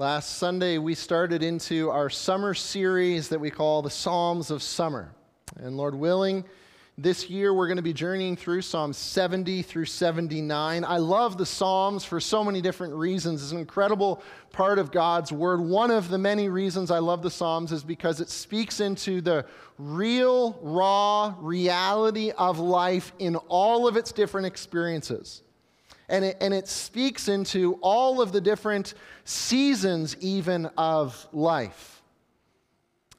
Last Sunday, we started into our summer series that we call the Psalms of Summer. And Lord willing, this year we're going to be journeying through Psalms 70 through 79. I love the Psalms for so many different reasons. It's an incredible part of God's Word. One of the many reasons I love the Psalms is because it speaks into the real, raw reality of life in all of its different experiences and it, and it speaks into all of the different seasons, even of life.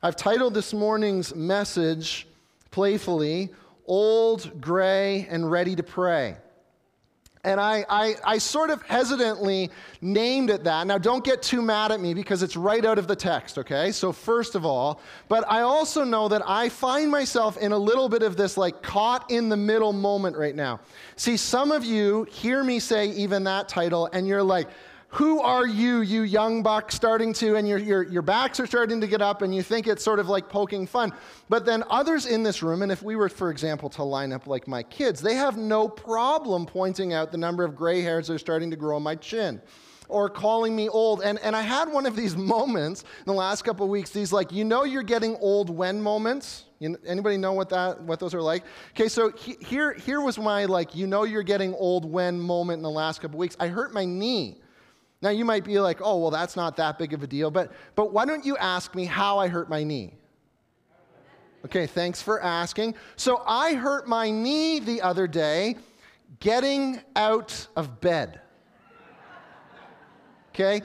I've titled this morning's message playfully, Old, Gray, and Ready to Pray. And I, I, I, sort of hesitantly named it that. Now, don't get too mad at me because it's right out of the text, okay? So, first of all, but I also know that I find myself in a little bit of this like caught in the middle moment right now. See, some of you hear me say even that title, and you're like, who are you, you young buck, starting to, and your, your, your backs are starting to get up, and you think it's sort of like poking fun. But then others in this room, and if we were, for example, to line up like my kids, they have no problem pointing out the number of gray hairs that are starting to grow on my chin or calling me old. And, and I had one of these moments in the last couple of weeks, these like, you know, you're getting old when moments. You, anybody know what that what those are like? Okay, so he, here here was my like, you know, you're getting old when moment in the last couple of weeks. I hurt my knee now, you might be like, oh, well, that's not that big of a deal, but, but why don't you ask me how I hurt my knee? Okay, thanks for asking. So, I hurt my knee the other day getting out of bed. Okay?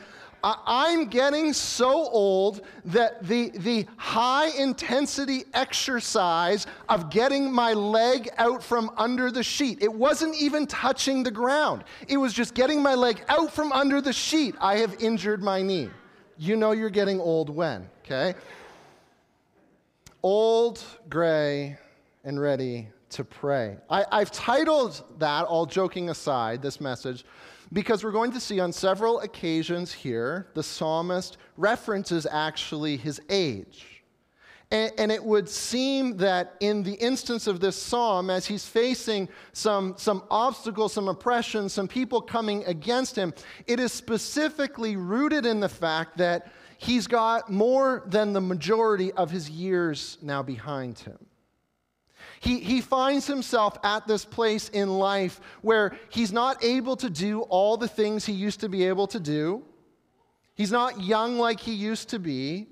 I'm getting so old that the, the high intensity exercise of getting my leg out from under the sheet, it wasn't even touching the ground. It was just getting my leg out from under the sheet. I have injured my knee. You know you're getting old when, okay? Old, gray, and ready to pray. I, I've titled that, all joking aside, this message, because we're going to see on several occasions here the psalmist references actually his age. And, and, it would seem that in the instance of this psalm, as he's facing some, some obstacles, some oppression, some people coming against him, it is specifically rooted in the fact that he's got more than the majority of his years now behind him. He, he finds himself at this place in life where he's not able to do all the things he used to be able to do. He's not young like he used to be.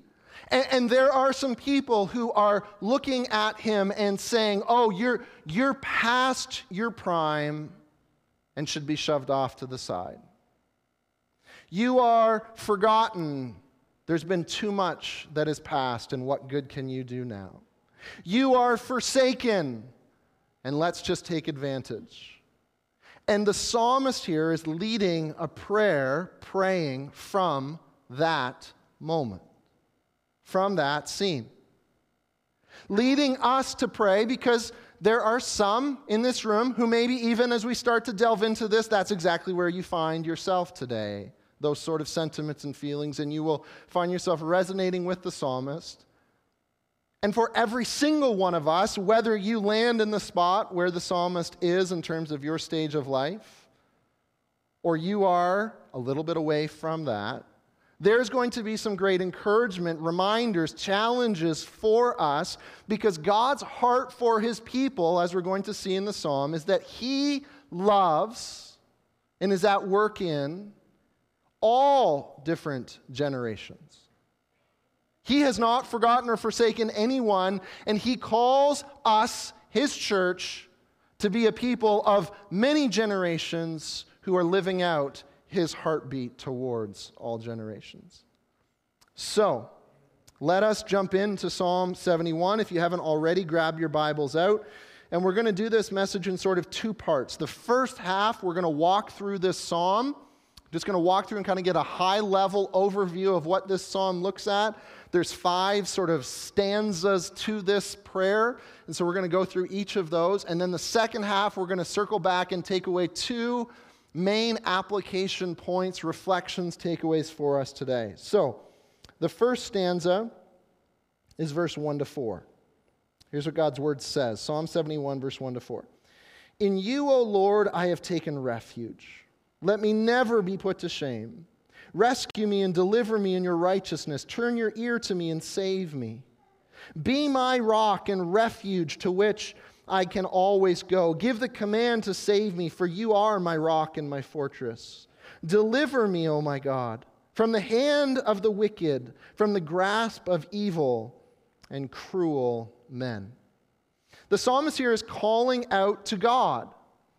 And, and, there are some people who are looking at him and saying, Oh, you're, you're past your prime and should be shoved off to the side. You are forgotten. There's been too much that has passed, and what good can you do now? You are forsaken, and let's just take advantage. And the psalmist here is leading a prayer, praying from that moment, from that scene. Leading us to pray because there are some in this room who, maybe even as we start to delve into this, that's exactly where you find yourself today. Those sort of sentiments and feelings, and you will find yourself resonating with the psalmist. And for every single one of us, whether you land in the spot where the psalmist is in terms of your stage of life, or you are a little bit away from that, there's going to be some great encouragement, reminders, challenges for us because God's heart for his people, as we're going to see in the psalm, is that he loves and is at work in all different generations. He has not forgotten or forsaken anyone, and He calls us, His church, to be a people of many generations who are living out His heartbeat towards all generations. So, let us jump into Psalm 71. If you haven't already, grab your Bibles out. And we're going to do this message in sort of two parts. The first half, we're going to walk through this psalm. Just going to walk through and kind of get a high level overview of what this psalm looks at. There's five sort of stanzas to this prayer. And so we're going to go through each of those. And then the second half, we're going to circle back and take away two main application points, reflections, takeaways for us today. So the first stanza is verse 1 to 4. Here's what God's word says Psalm 71, verse 1 to 4. In you, O Lord, I have taken refuge. Let me never be put to shame. Rescue me and deliver me in your righteousness. Turn your ear to me and save me. Be my rock and refuge to which I can always go. Give the command to save me, for you are my rock and my fortress. Deliver me, O my God, from the hand of the wicked, from the grasp of evil and cruel men. The psalmist here is calling out to God.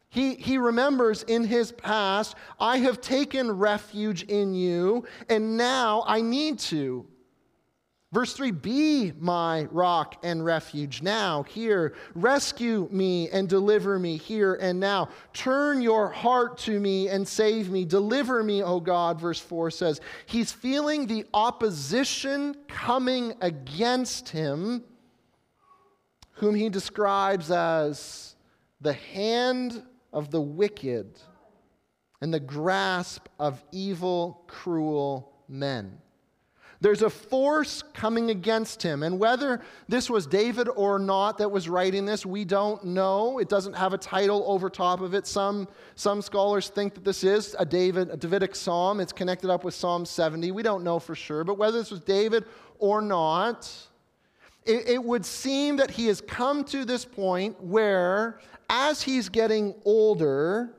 He, he remembers in his past, I have taken refuge in you, and now I need to. Verse 3 Be my rock and refuge now, here. Rescue me and deliver me here and now. Turn your heart to me and save me. Deliver me, O God. Verse 4 says, He's feeling the opposition coming against him, whom he describes as the hand of the wicked and the grasp of evil, cruel men. There's a force coming against him. And whether this was David or not that was writing this, we don't know. It doesn't have a title over top of it. Some, some scholars think that this is a, David, a Davidic psalm. It's connected up with Psalm 70. We don't know for sure. But whether this was David or not, it, it would seem that he has come to this point where, as he's getting older,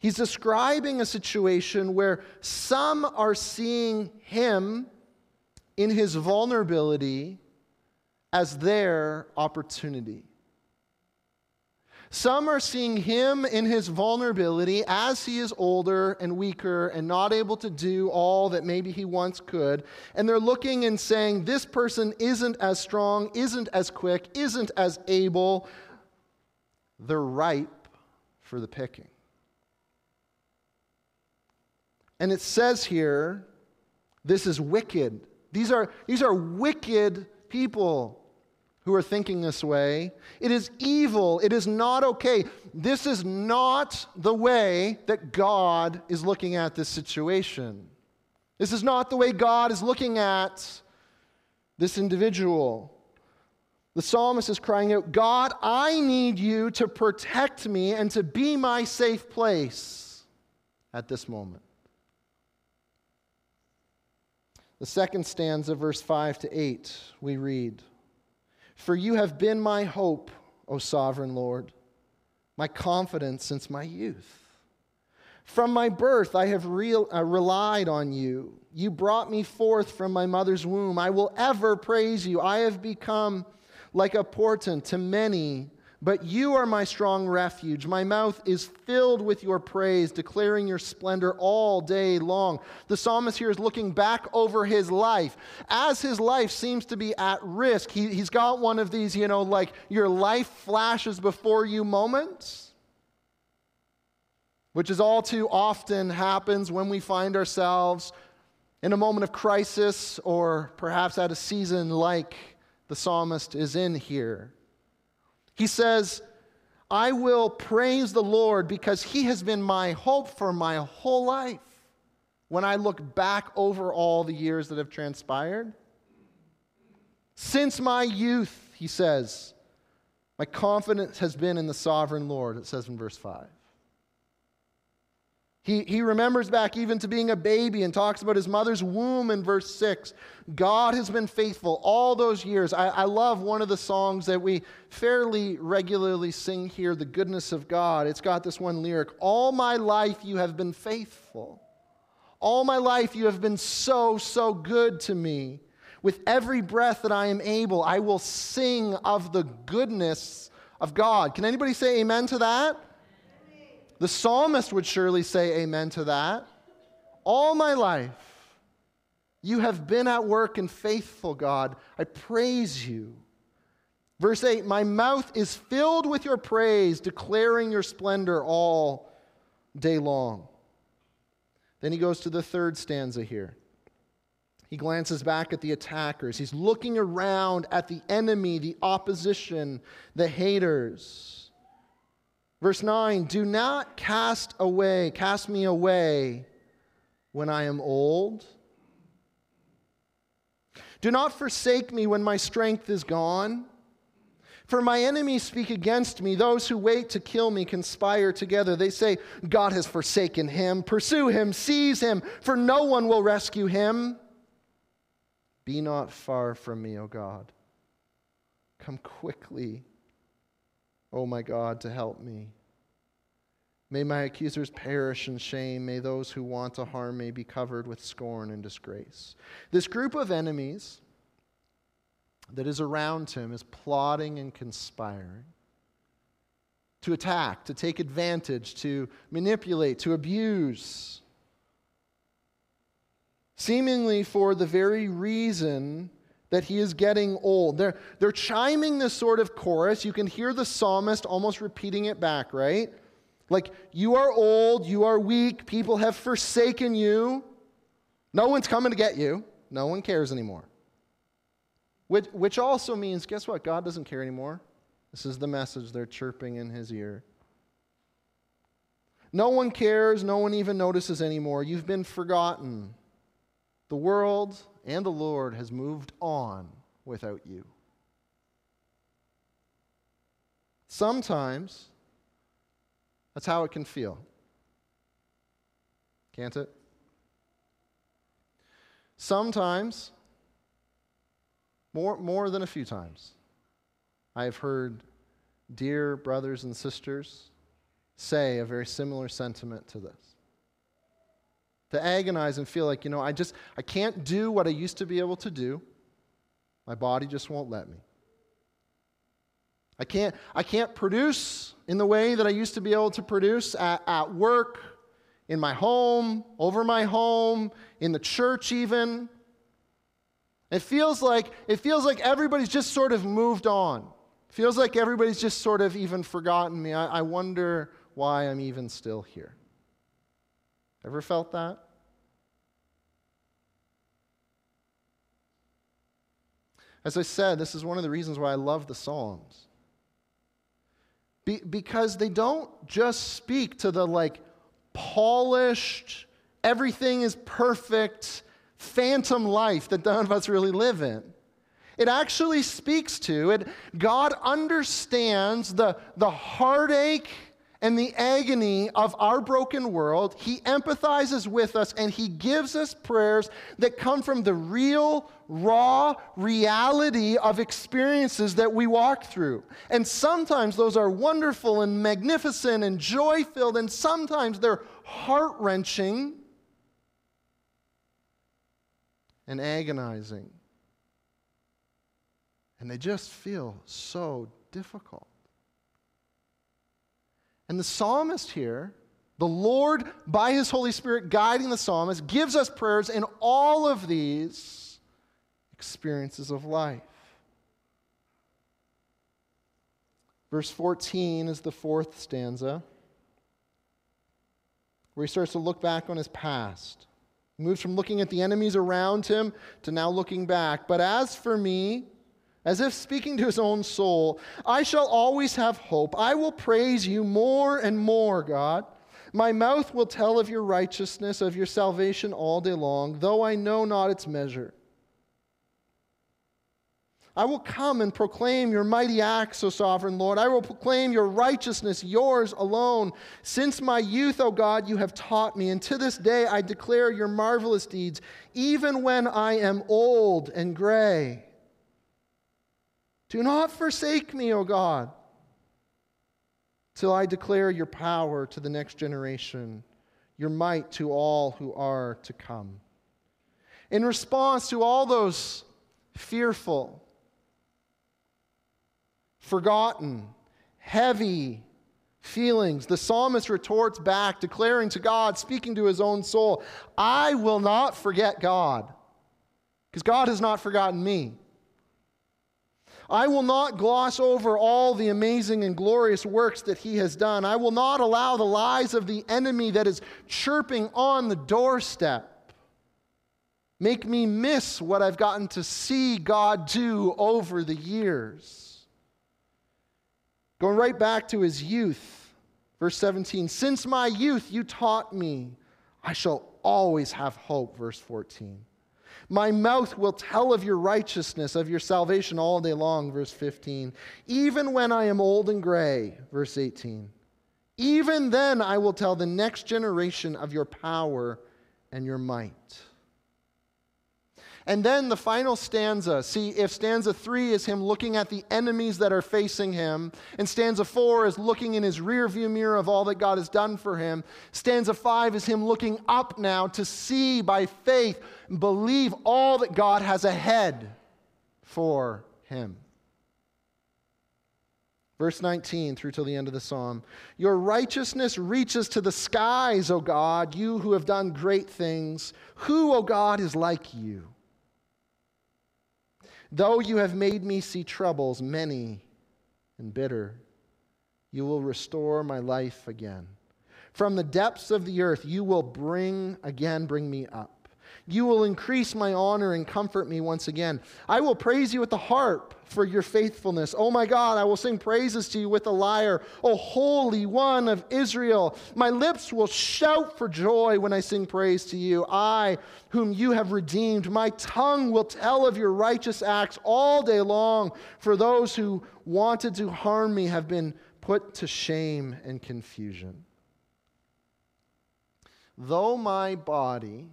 He's describing a situation where some are seeing him in his vulnerability as their opportunity. Some are seeing him in his vulnerability as he is older and weaker and not able to do all that maybe he once could. And they're looking and saying, This person isn't as strong, isn't as quick, isn't as able. They're ripe for the picking. And it says here, this is wicked. These are, these are wicked people who are thinking this way. It is evil. It is not okay. This is not the way that God is looking at this situation. This is not the way God is looking at this individual. The psalmist is crying out, God, I need you to protect me and to be my safe place at this moment. The second stanza, verse 5 to 8, we read For you have been my hope, O sovereign Lord, my confidence since my youth. From my birth, I have real, uh, relied on you. You brought me forth from my mother's womb. I will ever praise you. I have become like a portent to many but you are my strong refuge. My mouth is filled with your praise, declaring your splendor all day long. The psalmist here is looking back over his life. As his life seems to be at risk, he, he's got one of these, you know, like your life flashes before you moments, which is all too often happens when we find ourselves in a moment of crisis or perhaps at a season like the psalmist is in here. He says, I will praise the Lord because he has been my hope for my whole life. When I look back over all the years that have transpired, since my youth, he says, my confidence has been in the sovereign Lord, it says in verse 5. He, he remembers back even to being a baby and talks about his mother's womb in verse 6. God has been faithful all those years. I, I love one of the songs that we fairly regularly sing here, The Goodness of God. It's got this one lyric All my life you have been faithful. All my life you have been so, so good to me. With every breath that I am able, I will sing of the goodness of God. Can anybody say amen to that? The psalmist would surely say amen to that. All my life, you have been at work and faithful, God. I praise you. Verse 8 My mouth is filled with your praise, declaring your splendor all day long. Then he goes to the third stanza here. He glances back at the attackers. He's looking around at the enemy, the opposition, the haters. Verse 9 Do not cast away, cast me away when I am old. Do not forsake me when my strength is gone. For my enemies speak against me. Those who wait to kill me conspire together. They say, God has forsaken him. Pursue him, seize him, for no one will rescue him. Be not far from me, O God. Come quickly, O my God, to help me. May my accusers perish in shame. May those who want to harm me be covered with scorn and disgrace. This group of enemies that is around him is plotting and conspiring to attack, to take advantage, to manipulate, to abuse. Seemingly for the very reason that he is getting old. They're, they're chiming this sort of chorus. You can hear the psalmist almost repeating it back, right? Like, you are old, you are weak, people have forsaken you. No one's coming to get you, no one cares anymore. Which, which also means, guess what? God doesn't care anymore. This is the message they're chirping in his ear. No one cares, no one even notices anymore. You've been forgotten. The world and the Lord has moved on without you. Sometimes that's how it can feel. Can't it? Sometimes more, more than a few times, I have heard dear brothers and sisters say a very similar sentiment to this. To agonize and feel like, you know, I just, I can't do what I used to be able to do. My body just won't let me. I can't, I can't produce in the way that I used to be able to produce at, at work, in my home, over my home, in the church even. It feels like it feels like everybody's just sort of moved on. It feels like everybody's just sort of even forgotten me. I, I wonder why I'm even still here. Ever felt that? As I said, this is one of the reasons why I love the Psalms. Be, because they don't just speak to the like polished, everything is perfect, phantom life that none of us really live in. It actually speaks to it. God understands the, the heartache and the agony of our broken world. He empathizes with us and He gives us prayers that come from the real, raw reality of experiences that we walk through. And sometimes those are wonderful and magnificent and joy filled, and sometimes they're heart wrenching and agonizing. And they just feel so difficult. And the psalmist here, the Lord, by his Holy Spirit guiding the psalmist, gives us prayers in all of these experiences of life. Verse 14 is the fourth stanza, where he starts to look back on his past. He moves from looking at the enemies around him to now looking back. But as for me, as if speaking to his own soul, I shall always have hope. I will praise you more and more, God. My mouth will tell of your righteousness, of your salvation all day long, though I know not its measure. I will come and proclaim your mighty acts, O sovereign Lord. I will proclaim your righteousness, yours alone. Since my youth, O God, you have taught me, and to this day I declare your marvelous deeds, even when I am old and gray. Do not forsake me, O God, till I declare your power to the next generation, your might to all who are to come. In response to all those fearful, forgotten, heavy feelings, the psalmist retorts back, declaring to God, speaking to his own soul, I will not forget God, because God has not forgotten me. I will not gloss over all the amazing and glorious works that he has done. I will not allow the lies of the enemy that is chirping on the doorstep make me miss what I've gotten to see God do over the years. Going right back to his youth, verse 17 Since my youth you taught me, I shall always have hope, verse 14. My mouth will tell of your righteousness, of your salvation all day long, verse 15. Even when I am old and gray, verse 18. Even then I will tell the next generation of your power and your might. And then the final stanza. See, if stanza three is him looking at the enemies that are facing him, and stanza four is looking in his rearview mirror of all that God has done for him, stanza five is him looking up now to see by faith and believe all that God has ahead for him. Verse 19 through till the end of the psalm. Your righteousness reaches to the skies, O God, you who have done great things. Who, O God, is like you? Though you have made me see troubles, many and bitter, you will restore my life again. From the depths of the earth, you will bring again, bring me up. You will increase my honor and comfort me once again. I will praise you with the harp for your faithfulness. Oh my God, I will sing praises to you with the lyre. O Holy One of Israel, my lips will shout for joy when I sing praise to you. I, whom you have redeemed, my tongue will tell of your righteous acts all day long. For those who wanted to harm me have been put to shame and confusion. Though my body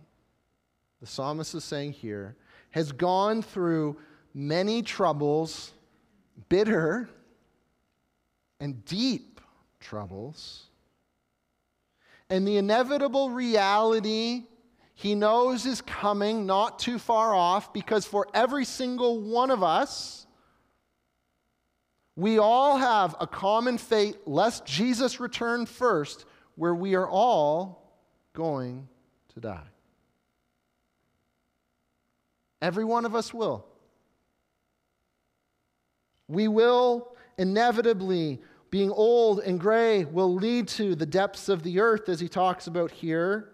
the psalmist is saying here, has gone through many troubles, bitter and deep troubles. And the inevitable reality he knows is coming not too far off because for every single one of us, we all have a common fate, lest Jesus return first, where we are all going to die. Every one of us will. We will inevitably, being old and gray, will lead to the depths of the earth, as he talks about here.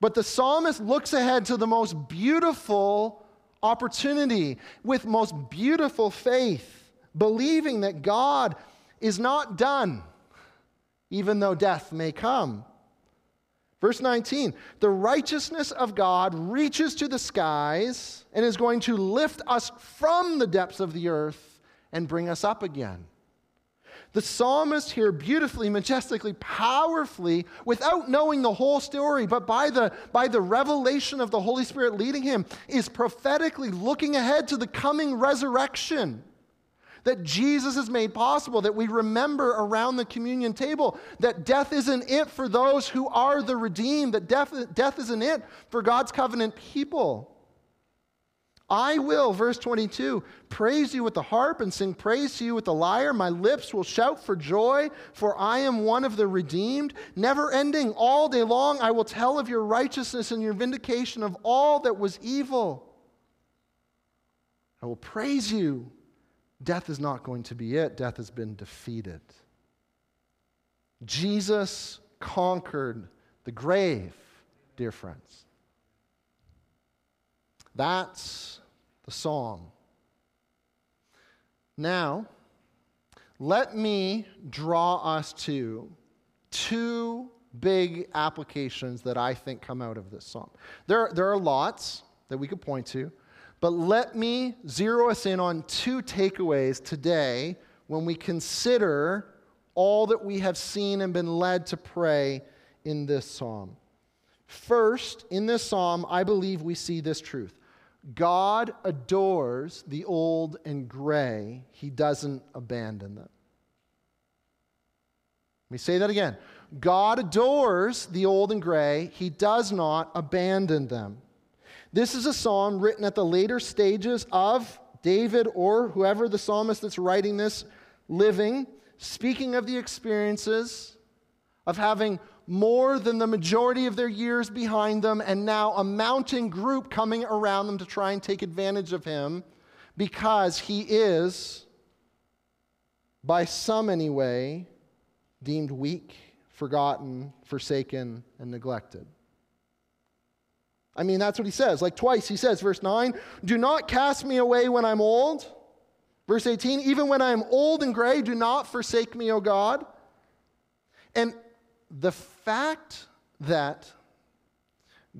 But the psalmist looks ahead to the most beautiful opportunity with most beautiful faith, believing that God is not done, even though death may come. Verse 19 The righteousness of God reaches to the skies and is going to lift us from the depths of the earth and bring us up again. The psalmist here beautifully, majestically, powerfully, without knowing the whole story, but by the, by the revelation of the Holy Spirit leading him, is prophetically looking ahead to the coming resurrection that Jesus has made possible, that we remember around the communion table, that death isn't it for those who are the redeemed, that death, death isn't it for God's covenant people. I will, verse 22, praise you with the harp and sing praise to you with the lyre. My lips will shout for joy, for I am one of the redeemed. Never ending, all day long, I will tell of your righteousness and your vindication of all that was evil. I will praise you Death is not going to be it. Death has been defeated. Jesus conquered the grave, dear friends. That's the song. Now, let me draw us to two big applications that I think come out of this psalm. There, there are lots that we could point to, but let me zero us in on two takeaways today when we consider all that we have seen and been led to pray in this psalm. First, in this psalm, I believe we see this truth God adores the old and gray, He doesn't abandon them. Let me say that again. God adores the old and gray, He does not abandon them. This is a psalm written at the later stages of David or whoever the psalmist that's writing this living, speaking of the experiences of having more than the majority of their years behind them and now a mounting group coming around them to try and take advantage of him because he is, by some anyway, deemed weak, forgotten, forsaken, and neglected. I mean, that's what he says. Like twice he says, verse 9, do not cast me away when I'm old. Verse 18, even when I am old and gray, do not forsake me, O God. And the fact that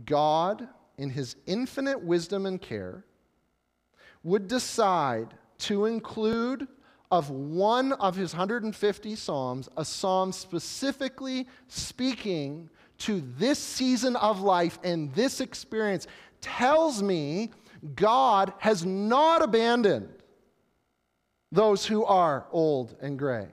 God in his infinite wisdom and care, would decide to include of one of his 150 Psalms, a psalm specifically speaking to this season of life and this experience, tells me God has not abandoned those who are old and gray.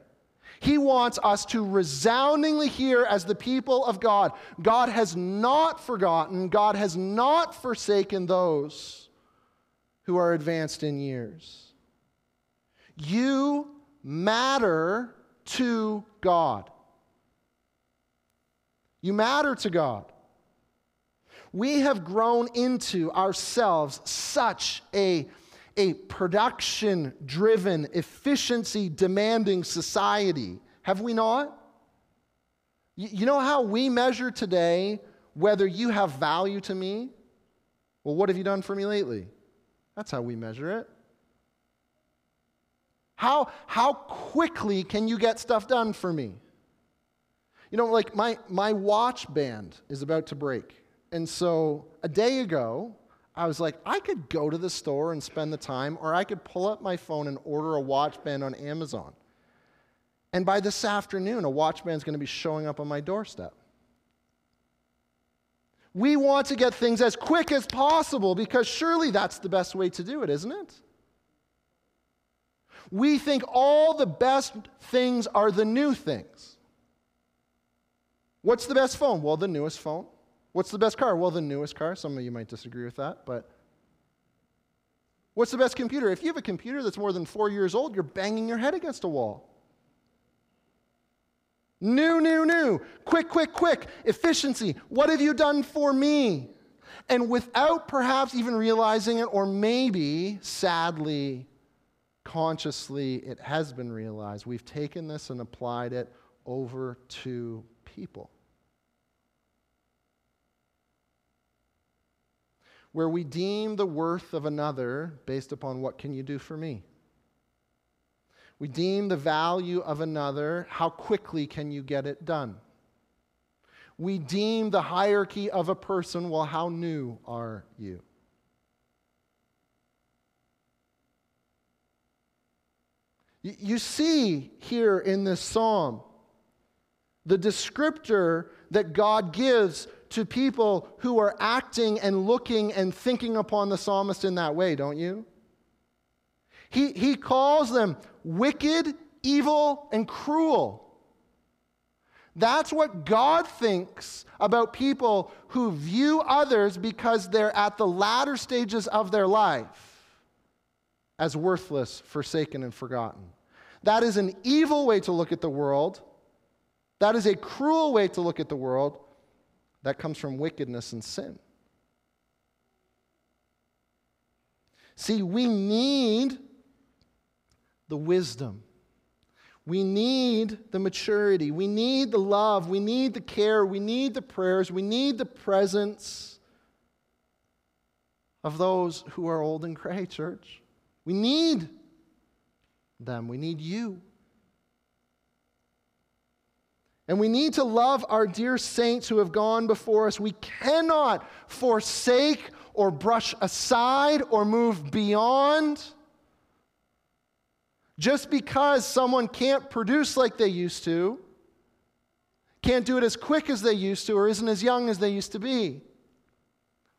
He wants us to resoundingly hear as the people of God God has not forgotten, God has not forsaken those who are advanced in years. You matter to God. You matter to God. We have grown into ourselves such a, a production driven, efficiency demanding society, have we not? You, know how we measure today whether you have value to me? Well, what have you done for me lately? That's how we measure it. How, how quickly can you get stuff done for me? You know, like my, my watch band is about to break. And so a day ago, I was like, I could go to the store and spend the time, or I could pull up my phone and order a watch band on Amazon. And by this afternoon, a watch band is going to be showing up on my doorstep. We want to get things as quick as possible because surely that's the best way to do it, isn't it? We think all the best things are the new things. What's the best phone? Well, the newest phone. What's the best car? Well, the newest car. Some of you might disagree with that, but what's the best computer? If you have a computer that's more than four years old, you're banging your head against a wall. New, new, new. Quick, quick, quick. Efficiency. What have you done for me? And without perhaps even realizing it, or maybe sadly consciously it has been realized. We've taken this and applied it over to people. Where we deem the worth of another based upon what can you do for me? We deem the value of another, how quickly can you get it done? We deem the hierarchy of a person, well, how new are you? You see here in this psalm the descriptor that God gives to people who are acting and looking and thinking upon the psalmist in that way, don't you? He, he calls them wicked, evil, and cruel. That's what God thinks about people who view others because they're at the latter stages of their life as worthless, forsaken, and forgotten. That is an evil way to look at the world. That is a cruel way to look at the world. That comes from wickedness and sin. See, we need the wisdom. We need the maturity. We need the love. We need the care. We need the prayers. We need the presence of those who are old and gray, church. We need them. We need you. And we need to love our dear saints who have gone before us. We cannot forsake or brush aside or move beyond just because someone can't produce like they used to, can't do it as quick as they used to, or isn't as young as they used to be.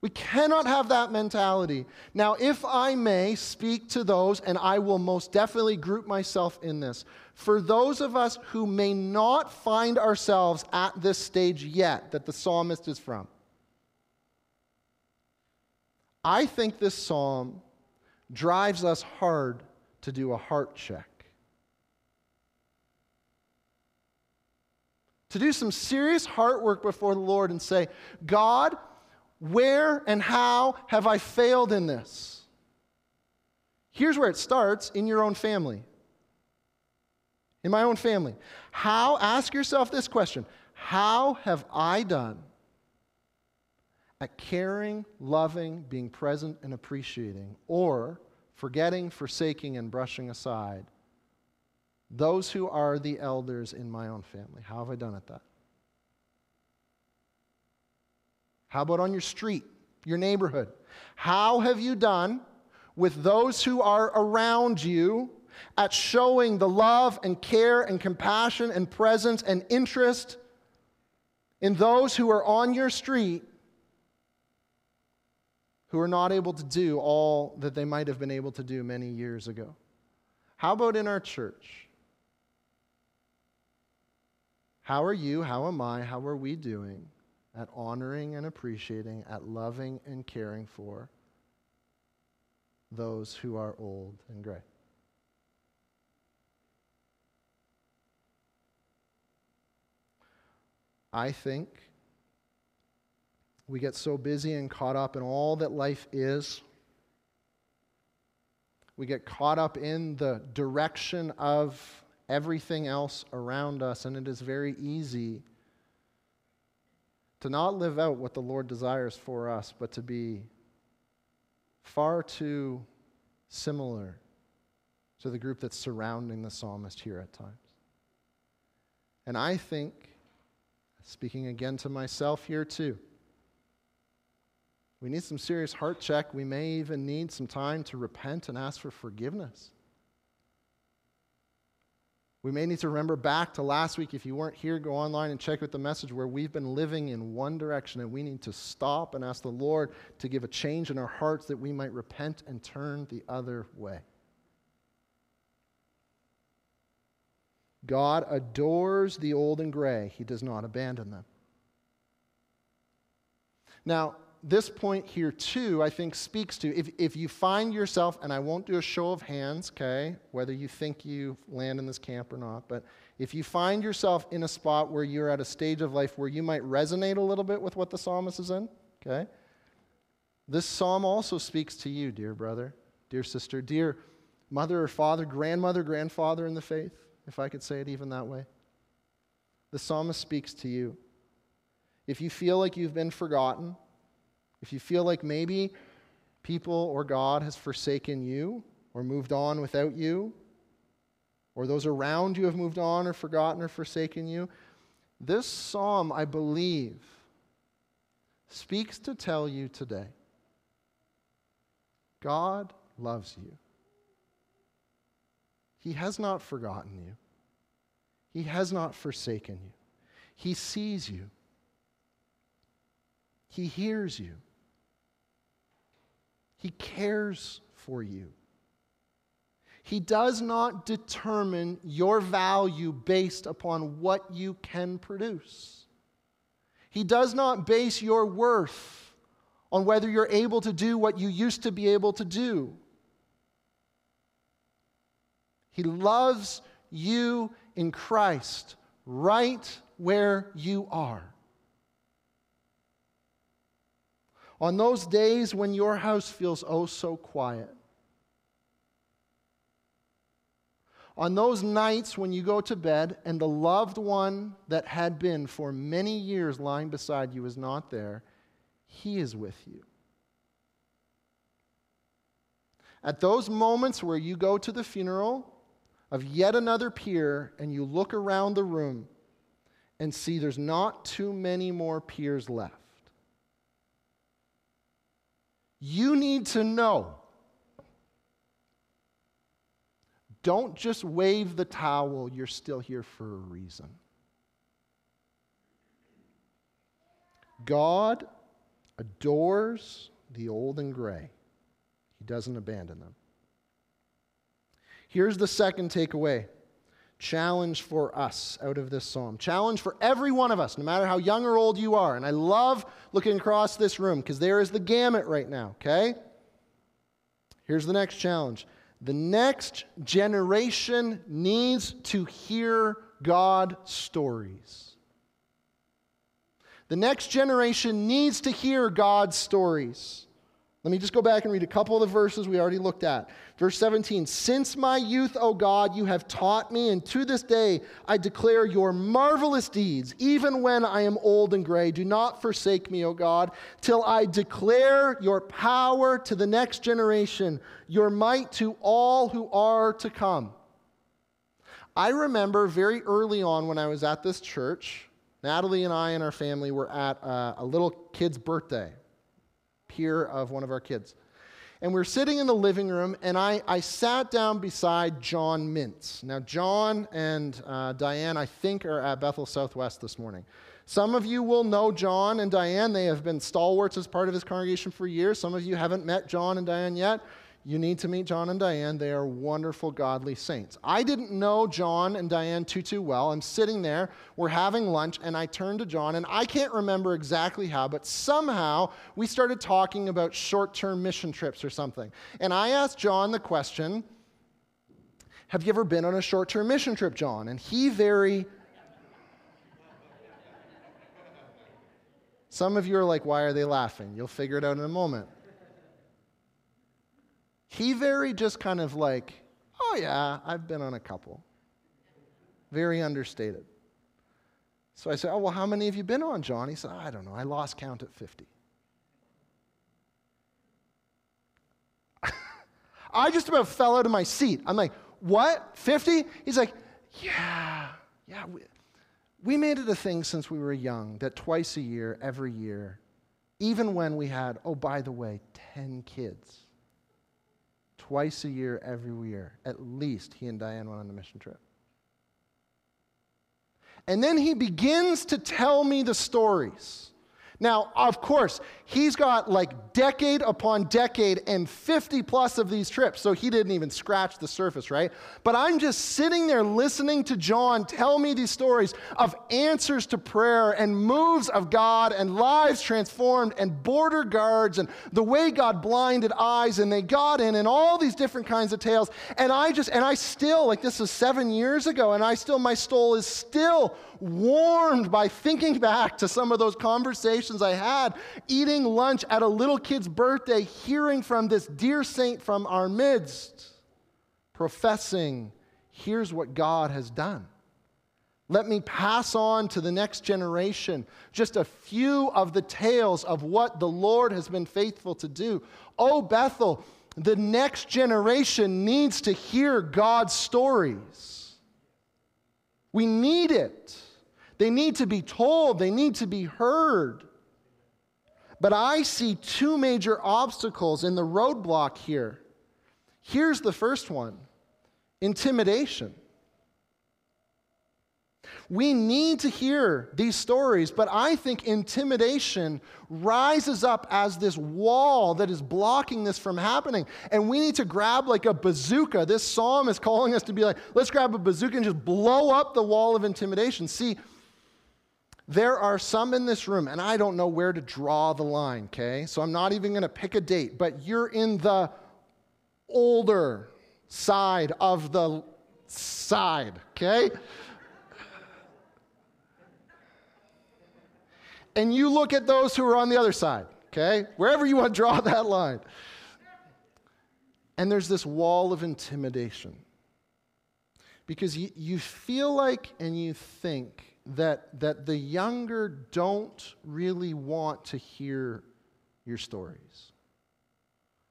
We cannot have that mentality. Now, if I may speak to those, and I will most definitely group myself in this, for those of us who may not find ourselves at this stage yet that the psalmist is from, I think this psalm drives us hard to do a heart check. To do some serious heart work before the Lord and say, God, where and how have I failed in this? Here's where it starts in your own family. In my own family. How, ask yourself this question How have I done at caring, loving, being present, and appreciating, or forgetting, forsaking, and brushing aside those who are the elders in my own family? How have I done at that? How about on your street, your neighborhood? How have you done with those who are around you at showing the love and care and compassion and presence and interest in those who are on your street who are not able to do all that they might have been able to do many years ago? How about in our church? How are you, how am I, how are we doing at honoring and appreciating, at loving and caring for those who are old and gray? I think we get so busy and caught up in all that life is. We get caught up in the direction of everything else around us, and it is very easy to not live out what the Lord desires for us, but to be far too similar to the group that's surrounding the psalmist here at times. And I think, speaking again to myself here too, we need some serious heart check. We may even need some time to repent and ask for forgiveness. We may need to remember back to last week. If you weren't here, go online and check out the message where we've been living in one direction and we need to stop and ask the Lord to give a change in our hearts that we might repent and turn the other way. God adores the old and gray, He does not abandon them. Now, this point here, too, I think speaks to if, if you find yourself, and I won't do a show of hands, okay, whether you think you land in this camp or not, but if you find yourself in a spot where you're at a stage of life where you might resonate a little bit with what the psalmist is in, okay, this psalm also speaks to you, dear brother, dear sister, dear mother or father, grandmother, grandfather in the faith, if I could say it even that way. The psalmist speaks to you. If you feel like you've been forgotten, if you feel like maybe people or God has forsaken you or moved on without you, or those around you have moved on or forgotten or forsaken you, this psalm, I believe, speaks to tell you today God loves you. He has not forgotten you. He has not forsaken you. He sees you. He hears you. He cares for you. He does not determine your value based upon what you can produce. He does not base your worth on whether you're able to do what you used to be able to do. He loves you in Christ right where you are. On those days when your house feels oh so quiet. On those nights when you go to bed and the loved one that had been for many years lying beside you is not there, he is with you. At those moments where you go to the funeral of yet another peer and you look around the room and see there's not too many more peers left. You need to know. Don't just wave the towel, you're still here for a reason. God adores the old and gray, He doesn't abandon them. Here's the second takeaway challenge for us out of this psalm. Challenge for every one of us, no matter how young or old you are. And I love looking across this room because there is the gamut right now, okay? Here's the next challenge the next generation needs to hear God stories. The next generation needs to hear God's stories. Let me just go back and read a couple of the verses we already looked at. Verse 17 Since my youth, O God, you have taught me, and to this day I declare your marvelous deeds, even when I am old and gray. Do not forsake me, O God, till I declare your power to the next generation, your might to all who are to come. I remember very early on when I was at this church, Natalie and I and our family were at a, a little kid's birthday here of one of our kids. And we are sitting in the living room, and I, I sat down beside John Mintz. Now, John and uh, Diane, I think, are at Bethel Southwest this morning. Some of you will know John and Diane. They have been stalwarts as part of his congregation for years. Some of you haven't met John and Diane yet. You need to meet John and Diane. They are wonderful, godly saints. I didn't know John and Diane too, too well. I'm sitting there, we're having lunch, and I turned to John, and I can't remember exactly how, but somehow we started talking about short term mission trips or something. And I asked John the question Have you ever been on a short term mission trip, John? And he very Some of you are like, why are they laughing? You'll figure it out in a moment. He very just kind of like, oh yeah, I've been on a couple. Very understated. So I said, oh, well, how many have you been on, John? He said, I don't know. I lost count at 50. I just about fell out of my seat. I'm like, what? 50? He's like, yeah, yeah. We, we made it a thing since we were young that twice a year, every year, even when we had, oh, by the way, 10 kids, twice a year, every year, at least he and Diane went on a mission trip. And then he begins to tell me the stories now, of course, he's got like decade upon decade and 50 plus of these trips, so he didn't even scratch the surface, right? But I'm just sitting there listening to John tell me these stories of answers to prayer and moves of God and lives transformed and border guards and the way God blinded eyes and they got in and all these different kinds of tales. And I just, and I still, like this is seven years ago, and I still, my soul is still warmed by thinking back to some of those conversations I had eating lunch at a little kid's birthday, hearing from this dear saint from our midst, professing, Here's what God has done. Let me pass on to the next generation just a few of the tales of what the Lord has been faithful to do. Oh, Bethel, the next generation needs to hear God's stories. We need it. They need to be told, they need to be heard. But I see two major obstacles in the roadblock here. Here's the first one intimidation. We need to hear these stories, but I think intimidation rises up as this wall that is blocking this from happening. And we need to grab like a bazooka. This psalm is calling us to be like, let's grab a bazooka and just blow up the wall of intimidation. See, there are some in this room, and I don't know where to draw the line, okay? So I'm not even going to pick a date, but you're in the older side of the side, okay? And you look at those who are on the other side, okay? Wherever you want to draw that line. And there's this wall of intimidation. Because you, you feel like and you think that, that the younger don't really want to hear your stories.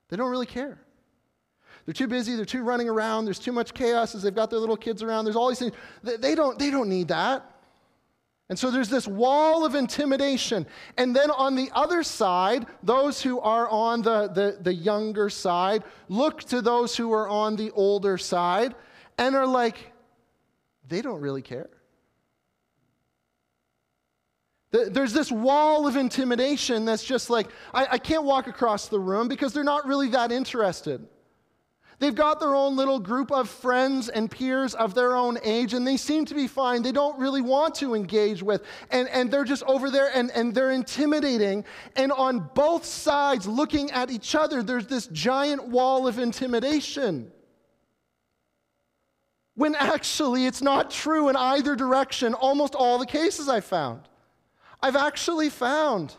They don't really care. They're too busy, they're too running around, there's too much chaos as they've got their little kids around, there's all these things. They, they, don't, they don't need that. And so there's this wall of intimidation. And then on the other side, those who are on the, the, the younger side look to those who are on the older side and are like, they don't really care. There's this wall of intimidation that's just like, I, I, can't walk across the room because they're not really that interested. They've got their own little group of friends and peers of their own age, and they seem to be fine. They don't really want to engage with, and, and they're just over there and, and they're intimidating. And on both sides, looking at each other, there's this giant wall of intimidation. When actually, it's not true in either direction, almost all the cases I found. I've actually found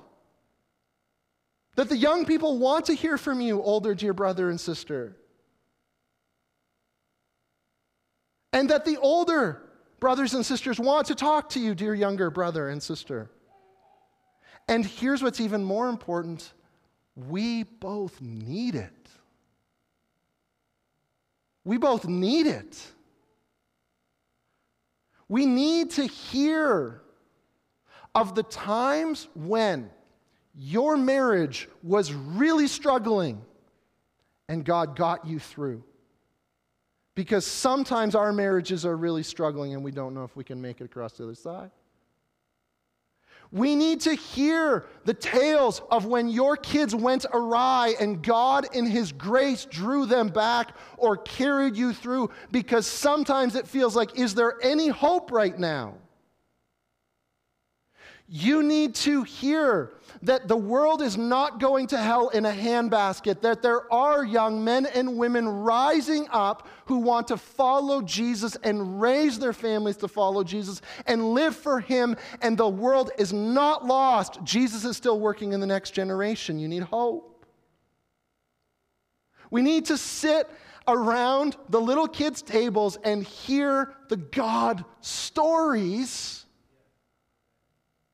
that the young people want to hear from you, older dear brother and sister. And that the older brothers and sisters want to talk to you, dear younger brother and sister. And here's what's even more important we both need it. We both need it. We need to hear of the times when your marriage was really struggling and God got you through. Because sometimes our marriages are really struggling and we don't know if we can make it across the other side. We need to hear the tales of when your kids went awry and God, in His grace, drew them back or carried you through because sometimes it feels like, is there any hope right now? You need to hear that the world is not going to hell in a handbasket, that there are young men and women rising up who want to follow Jesus and raise their families to follow Jesus and live for Him, and the world is not lost. Jesus is still working in the next generation. You need hope. We need to sit around the little kids' tables and hear the God stories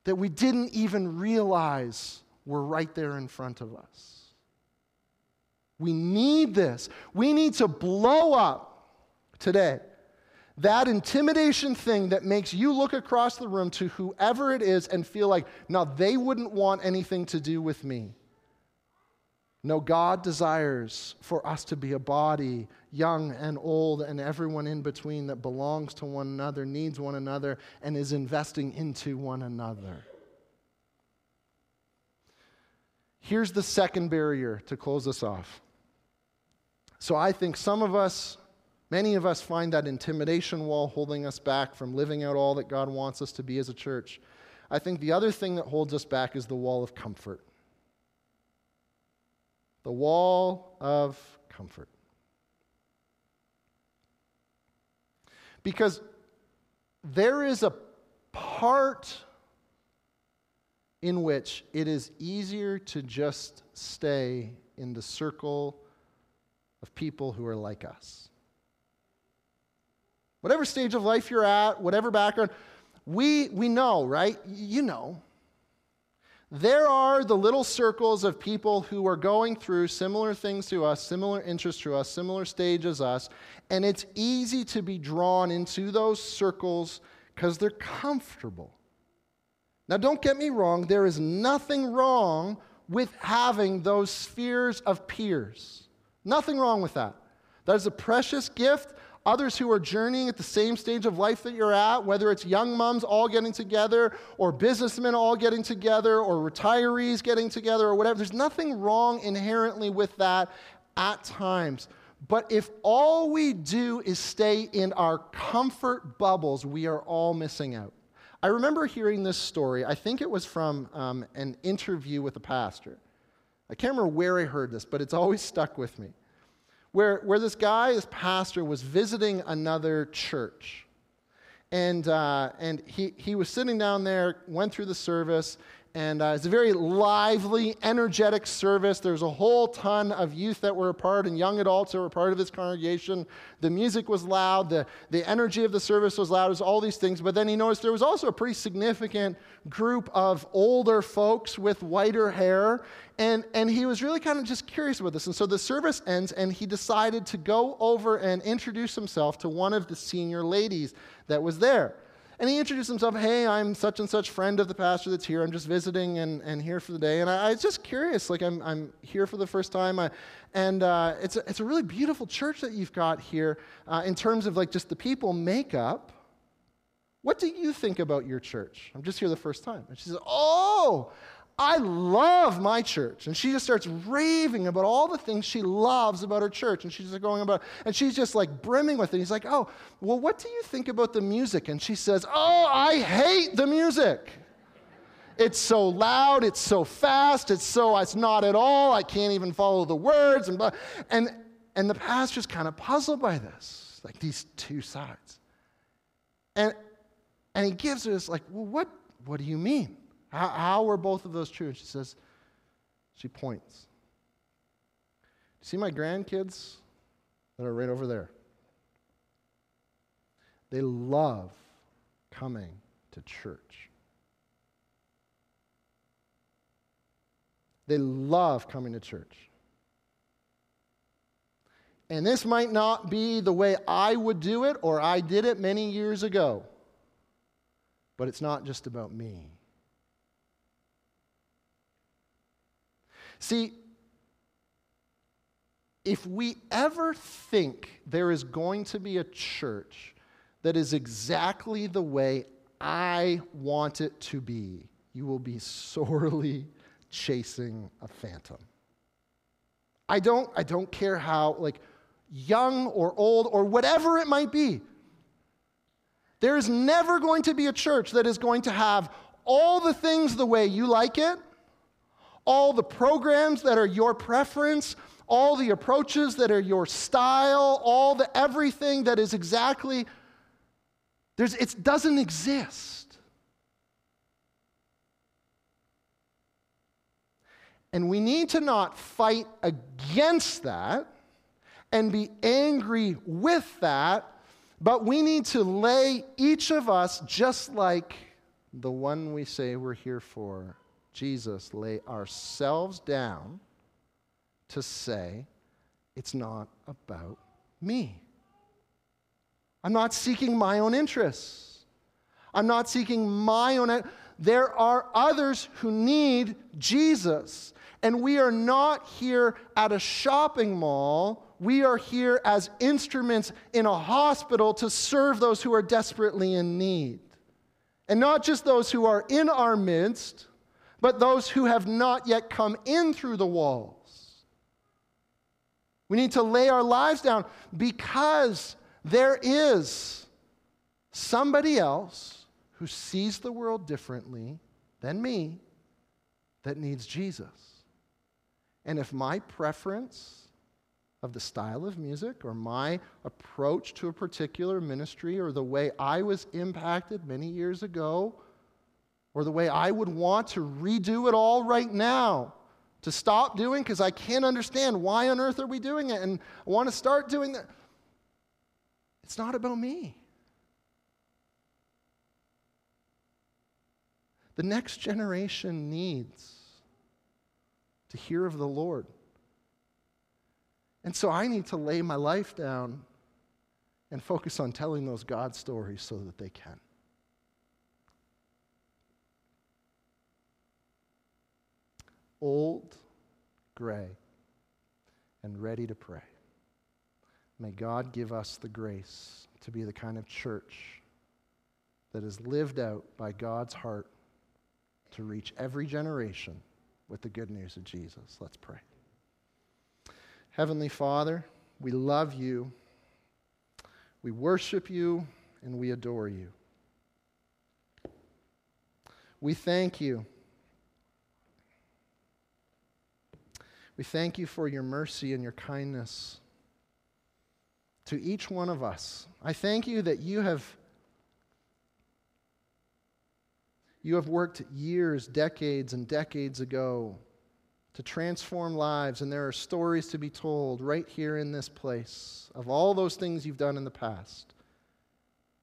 that we didn't even realize were right there in front of us. We need this. We need to blow up today that intimidation thing that makes you look across the room to whoever it is and feel like, now they wouldn't want anything to do with me. No, God desires for us to be a body, young and old, and everyone in between that belongs to one another, needs one another, and is investing into one another. Here's the second barrier to close us off. So I think some of us, many of us, find that intimidation wall holding us back from living out all that God wants us to be as a church. I think the other thing that holds us back is the wall of comfort the wall of comfort. Because there is a part in which it is easier to just stay in the circle of people who are like us. Whatever stage of life you're at, whatever background, we, we know, right? You know. There are the little circles of people who are going through similar things to us, similar interests to us, similar stages as us, and it's easy to be drawn into those circles because they're comfortable. Now, don't get me wrong, there is nothing wrong with having those spheres of peers. Nothing wrong with that. That is a precious gift others who are journeying at the same stage of life that you're at, whether it's young moms all getting together, or businessmen all getting together, or retirees getting together, or whatever. There's nothing wrong inherently with that at times. But if all we do is stay in our comfort bubbles, we are all missing out. I remember hearing this story. I think it was from um, an interview with a pastor. I can't remember where I heard this, but it's always stuck with me where, where this guy, this pastor, was visiting another church. And, uh, and he, he was sitting down there, went through the service, and uh, it's a very lively, energetic service. There's a whole ton of youth that were a part and young adults that were a part of this congregation. The music was loud, the, the energy of the service was loud, it was all these things. But then he noticed there was also a pretty significant group of older folks with whiter hair. And, and he was really kind of just curious about this. And so the service ends, and he decided to go over and introduce himself to one of the senior ladies that was there. And he introduced himself, hey, I'm such and such friend of the pastor that's here. I'm just visiting and, and here for the day. And I, I was just curious, like I'm, I'm here for the first time. I, and uh, it's, a, it's a really beautiful church that you've got here uh, in terms of like just the people makeup. What do you think about your church? I'm just here the first time. And she says, oh, I love my church. And she just starts raving about all the things she loves about her church. And she's going about, and she's just like brimming with it. He's like, Oh, well, what do you think about the music? And she says, Oh, I hate the music. It's so loud, it's so fast, it's so, it's not at all, I can't even follow the words. And, and, and the pastor's kind of puzzled by this, like these two sides. And, and he gives her this, like, Well, what, what do you mean? How, how are both of those true? And she says, she points. See my grandkids that are right over there? They love coming to church. They love coming to church. And this might not be the way I would do it or I did it many years ago, but it's not just about me. See, if we ever think there is going to be a church that is exactly the way I want it to be, you will be sorely chasing a phantom. I don't, I don't care how, like, young or old or whatever it might be. There is never going to be a church that is going to have all the things the way you like it, all the programs that are your preference, all the approaches that are your style, all the everything that is exactly there's it doesn't exist. And we need to not fight against that and be angry with that, but we need to lay each of us just like the one we say we're here for, Jesus, lay ourselves down to say, it's not about me. I'm not seeking my own interests. I'm not seeking my own. There are others who need Jesus. And we are not here at a shopping mall. We are here as instruments in a hospital to serve those who are desperately in need. And not just those who are in our midst, but those who have not yet come in through the walls. We need to lay our lives down because there is somebody else who sees the world differently than me that needs Jesus. And if my preference of the style of music or my approach to a particular ministry or the way I was impacted many years ago or the way I would want to redo it all right now to stop doing because I can't understand why on earth are we doing it and I want to start doing that. It's not about me. The next generation needs to hear of the Lord. And so I need to lay my life down and focus on telling those God stories so that they can. Old, gray, and ready to pray. May God give us the grace to be the kind of church that is lived out by God's heart to reach every generation with the good news of Jesus. Let's pray. Heavenly Father, we love you, we worship you, and we adore you. We thank you We thank you for your mercy and your kindness to each one of us. I thank you that you have you have worked years, decades and decades ago to transform lives and there are stories to be told right here in this place of all those things you've done in the past.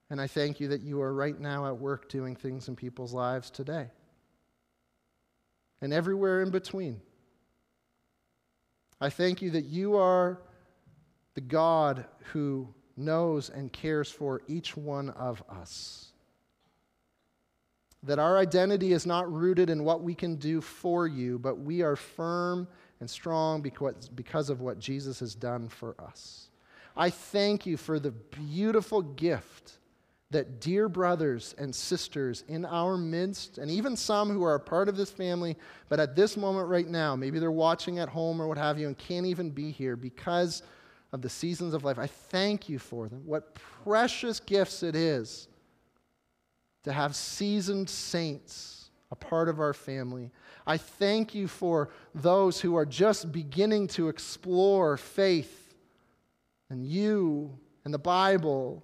And I thank you that you are right now at work doing things in people's lives today. And everywhere in between. I thank you that you are the God who knows and cares for each one of us. That our identity is not rooted in what we can do for you, but we are firm and strong because, of what Jesus has done for us. I thank you for the beautiful gift that dear brothers and sisters in our midst, and even some who are a part of this family, but at this moment right now, maybe they're watching at home or what have you and can't even be here because of the seasons of life. I thank you for them. What precious gifts it is to have seasoned saints a part of our family. I thank you for those who are just beginning to explore faith and you and the Bible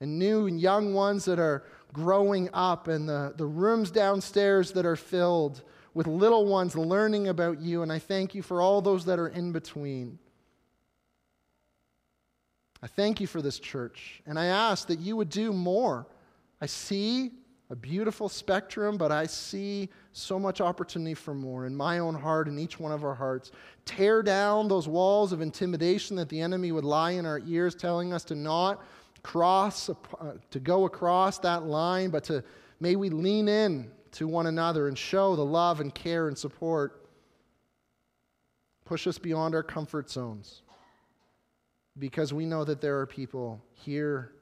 and new and young ones that are growing up, and the, the rooms downstairs that are filled with little ones learning about you. And I thank you for all those that are in between. I thank you for this church, and I ask that you would do more. I see a beautiful spectrum, but I see so much opportunity for more in my own heart and each one of our hearts. Tear down those walls of intimidation that the enemy would lie in our ears, telling us to not cross, uh, to go across that line, but to may we lean in to one another and show the love and care and support push us beyond our comfort zones, because we know that there are people here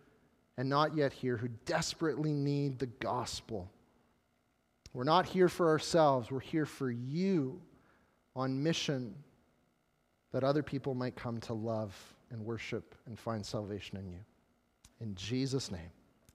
and not yet here who desperately need the gospel. We're not here for ourselves, we're here for you on mission that other people might come to love and worship and find salvation in you. In Jesus' name.